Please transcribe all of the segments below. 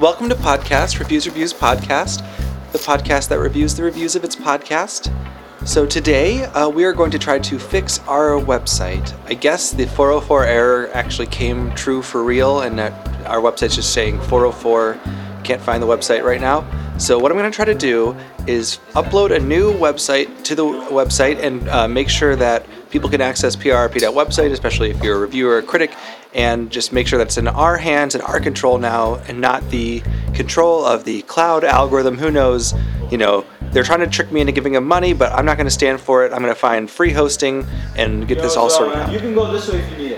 welcome to Podcast, Reviews Reviews Podcast, the podcast that reviews the reviews of its podcast. So today uh, we are going to try to fix our website. I guess the 404 error actually came true for real, and that our website's just saying 404 can't find the website right now. So what I'm going to try to do is upload a new website to the website and uh, make sure that people can access PRRP.website, especially if you're a reviewer or critic, and just make sure that's in our hands and our control now, and not the control of the cloud algorithm. Who knows? You know, they're trying to trick me into giving them money, but I'm not going to stand for it. I'm going to find free hosting and get this all sorted out. You can go this way if you need.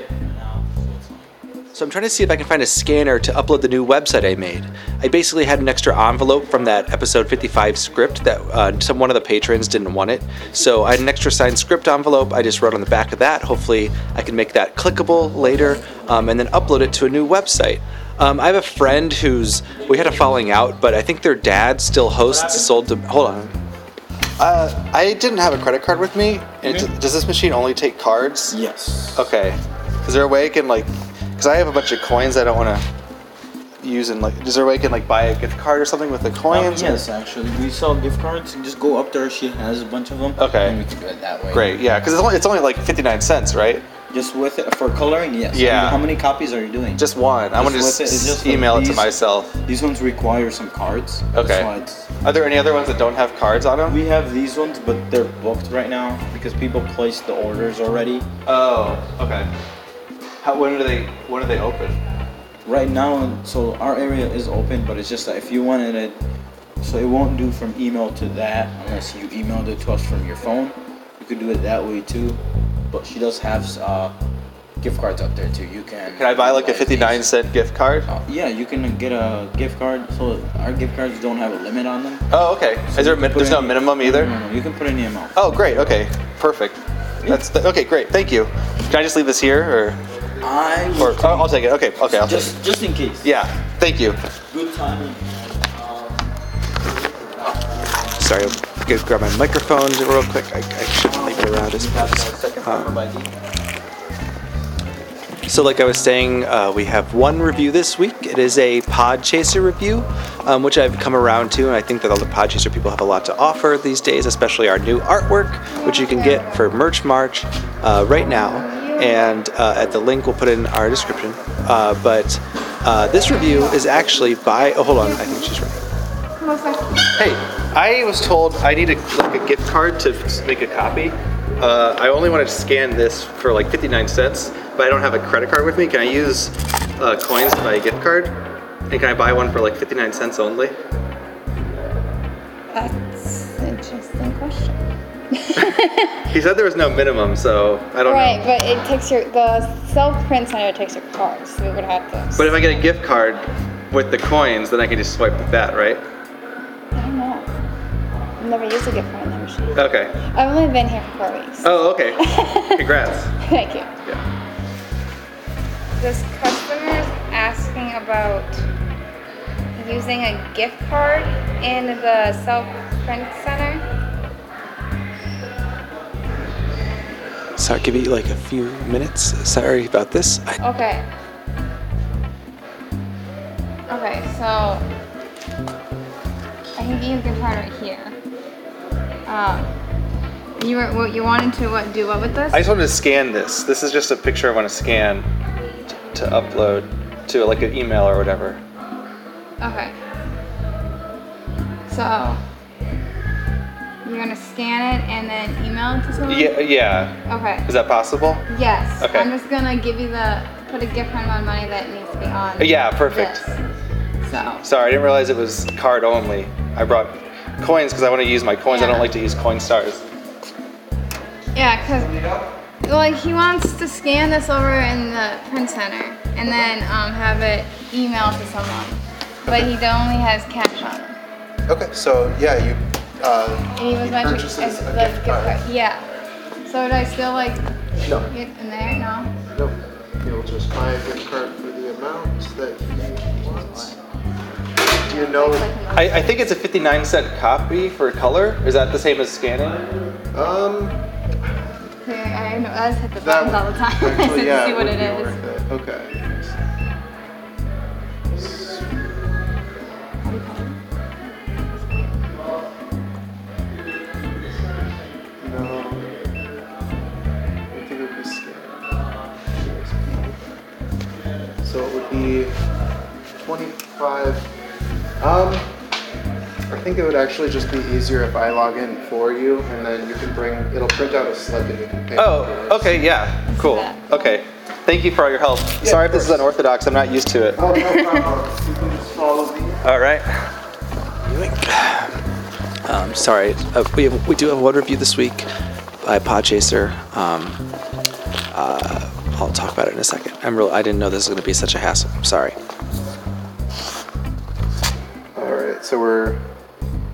So I'm trying to see if I can find a scanner to upload the new website I made. I basically had an extra envelope from that episode 55 script that uh, some one of the patrons didn't want it. So I had an extra signed script envelope. I just wrote on the back of that. Hopefully I can make that clickable later um, and then upload it to a new website. Um, I have a friend who's we had a falling out, but I think their dad still hosts sold to. Hold on. Uh, I didn't have a credit card with me. And. Does this machine only take cards? Yes. Okay. Is there a way I can like, because I have a bunch of coins I don't want to use and like, is there a way I can like buy a gift card or something with the Um, coins? yes, actually, we sell gift cards. You just go up there. She has a bunch of them. Okay. And we can do it that way. Great. Yeah, because it's only it's only like fifty nine cents, right? Just with it for coloring, yes. Yeah. How many copies are you doing? Just one. I'm gonna Just just, it, just email like it to myself. These ones require some cards. Okay. Are there any other ones that don't have cards on them? we have these ones, but they're booked right now because people placed the orders already. Oh, okay. How when do they when do they open? Right now, so our area is open, but it's just that if you wanted it, so it won't do from email to that unless you emailed it to us from your phone. You could do it that way too. But she does have uh, gift cards up there too. You can. Can I buy like a fifty nine these. cent gift card? Uh, yeah, you can get a gift card. So our gift cards don't have a limit on them. Oh, okay. So Is there min- there's no any- minimum either? No, no, you can put any amount. Oh, great. Okay, perfect. That's the, okay. Great. Thank you. Can I just leave this here, or I or will I'll take it. Okay. Okay. I'll take it. just just in case. Yeah. Thank you. Good timing. Sorry, I'm gonna grab my microphone real quick. I, I shouldn't leave it around as Have much. second Um, form of ID. So, like I was saying, uh, we have one review this week. It is a Podchaser review, um, which I've come around to, and I think that all the Podchaser people have a lot to offer these days, especially our new artwork, which you can get for Merch March uh, right now, and uh, at the link we'll put it in our description. Uh, but uh, this review is actually by. Oh, hold on, I think she's right. Hey, I was told I need a, like a gift card to make a copy. Uh, I only wanted to scan this for like 59 cents, but I don't have a credit card with me. Can I use uh, coins to buy a gift card? And can I buy one for like 59 cents only? That's an interesting question. He said there was no minimum, so I don't right, know. Right, but it takes your the self print center takes your card, so we would have to. But if I get a gift card with the coins, then I can just swipe with that, right? I don't know. I've never used a gift card in the machine. Okay. I've only been here for four weeks. Oh, okay. Congrats. Thank you. Yeah. This customer is asking about using a gift card in the self print center. So I'll give you like a few minutes. Sorry about this. I, Okay. Okay, so I can give you a gift card right here. Um, you were what you wanted to what do what with this? I just wanted to scan this. This is just a picture I want to scan t- to upload to like an email or whatever. Okay. So you're gonna scan it and then email it to someone. Yeah, yeah. Okay. Is that possible? Yes. Okay. I'm just gonna give you the put a gift card on money that needs to be on. Yeah, perfect. this. So. Sorry, I didn't realize it was card only. I brought coins because I want to use my coins. I don't like to use Coinstars. Yeah, cause like he wants to scan this over in the print center and then um, have it emailed to someone, but he only has cash on him. Okay, so yeah, you, uh, And he was he mentioning purchases as a the gift card. Yeah. So would I still like No, get in there? No. no, he'll just buy a gift card for the amount that he wants. Do you know, I, I think it's a 59 cent copy for color. Is that the same as scanning? um, Okay, I know I just hit the that buttons all the time actually, yeah, see what would it be it. Okay. 25. Um, I think it would actually just be easier if I log in for you, and then you can bring. It'll print out a slip, and you can pay. Oh, yours. okay, yeah, cool. Okay. Thank you for all your help. Sorry if this is unorthodox, I'm not used to it. Oh, no problem. you can just follow me. All right. Um, sorry, uh, we have, we do have one review this week by Podchaser. Um, uh, I'll talk about it in a second. I'm real. I didn't know this was going to be such a hassle. I'm sorry. Right, so we're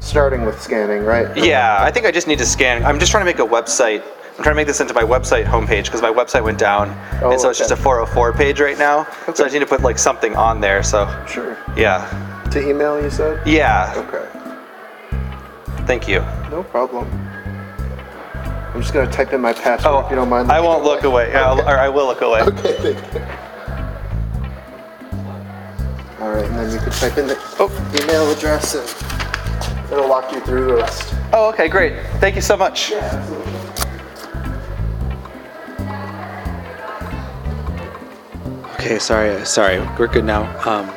starting with scanning, right? Yeah, I think I just need to scan. I'm just trying to make a website. I'm trying to make this into my website homepage because my website went down, Oh, and so oh, it's just a 404 page right now. So I just need to put like something on there. So Sure. yeah, To email, you said? yeah. Okay. Thank you. No problem. I'm just gonna type in my password Oh, if you don't mind. I won't look away. Yeah, I'll, or I will look away. Okay, then you can type in the Oh. email address and it'll walk you through the rest. Oh, okay, great. Thank you so much. Okay, sorry, sorry. We're good now. Um,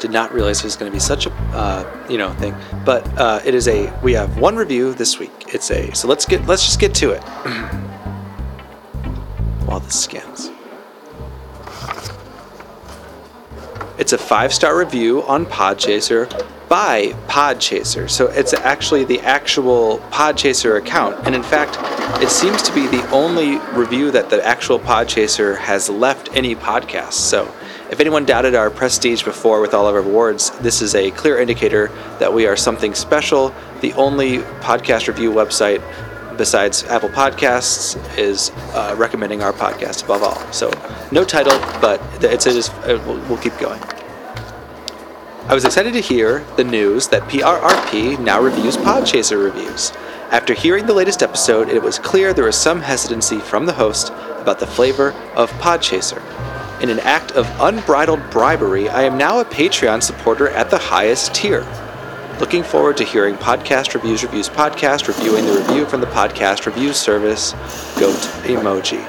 did not realize it was going to be such a uh, you know thing, but uh, it is a. We have one review this week. It's a. So let's get let's just get to it. While this scans. It's a five star review on Podchaser by Podchaser. So it's actually the actual Podchaser account. And in fact, it seems to be the only review that the actual Podchaser has left any podcast. So if anyone doubted our prestige before with all of our awards, this is a clear indicator that we are something special. The only podcast review website besides Apple Podcasts is uh, recommending our podcast above all. So no title, but it's it is uh, we'll, we'll keep going. I was excited to hear the news that PRRP now reviews Podchaser reviews. After hearing the latest episode, it was clear there was some hesitancy from the host about the flavor of Podchaser. In an act of unbridled bribery, I am now a Patreon supporter at the highest tier. Looking forward to hearing Podcast Reviews Reviews Podcast reviewing the review from the Podcast Reviews service, Goat Emoji.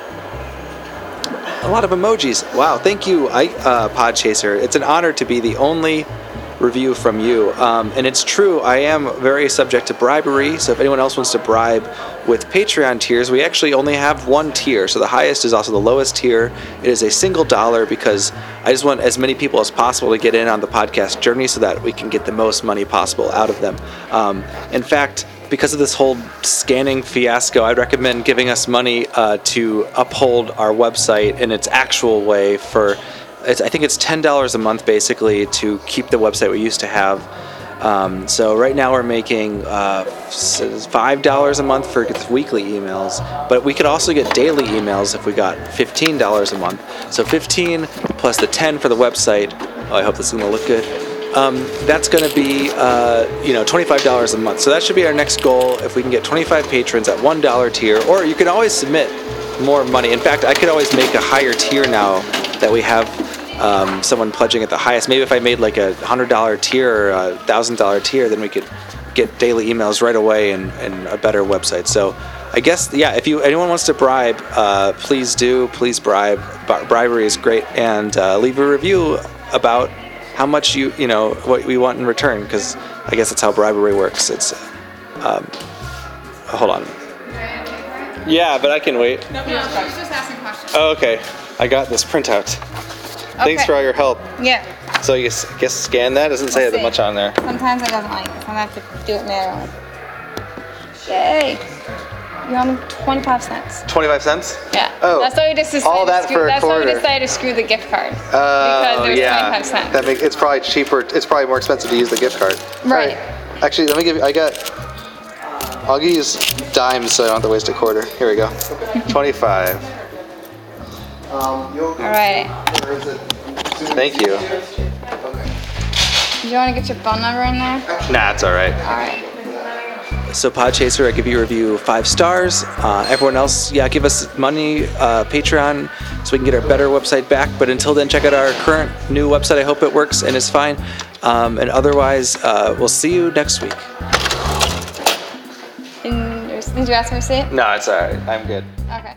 A lot of emojis. Wow, thank you, I, uh, Podchaser. It's an honor to be the only review from you. Um, and it's true, I am very subject to bribery. So if anyone else wants to bribe with Patreon tiers, we actually only have one tier. So the highest is also the lowest tier. It is a single dollar because I just want as many people as possible to get in on the podcast journey so that we can get the most money possible out of them. Um, in fact, because of this whole scanning fiasco, I'd recommend giving us money uh, to uphold our website in its actual way for, it's, I think it's $10 a month basically to keep the website we used to have. Um, so right now we're making uh, $5 a month for weekly emails, but we could also get daily emails if we got $15 a month. So 15 plus the 10 for the website. Oh, I hope this is to look good um, that's going to be uh, you know $25 a month so that should be our next goal if we can get 25 patrons at $1 tier or you can always submit more money in fact i could always make a higher tier now that we have um, someone pledging at the highest maybe if i made like a $100 tier or a $1000 tier then we could get daily emails right away and, and a better website so i guess yeah if you anyone wants to bribe uh, please do please bribe Bri- bribery is great and uh, leave a review about how much you you know what we want in return because I guess that's how bribery works. It's um, hold on. Yeah, but I can wait. No, she's just asking questions. Oh, okay, I got this printout. Thanks for all your help. Yeah. So you s- guess scan that doesn't say Let's that see. much on there. Sometimes it doesn't like it. Sometimes I have to do it manually. Yay! You owe me 25 cents. Twenty-five cents. Yeah. Oh, That's why we just decided all that to screw, for a That's why we quarter. decided to screw the gift card. Oh, because Oh there was yeah. 25 cents. That make, it's probably cheaper. It's probably more expensive to use the gift card. Right. Alright. Actually, let me give you. I got. I'll give use dimes so I don't have to waste a quarter. Here we go. Twenty-five. Um, All right. or is it Zoom Thank you. Okay. Do you want to get your phone number in there? Nah, it's all right. All right. So Podchaser, I give you a review five stars. Uh, everyone else, yeah, give us money, uh, Patreon, so we can get our better website back. But until then, check out our current new website. I hope it works and is fine. Um, and otherwise, uh, we'll see you next week. Did you, did you ask me to see it? No, it's all right. I'm good. Okay.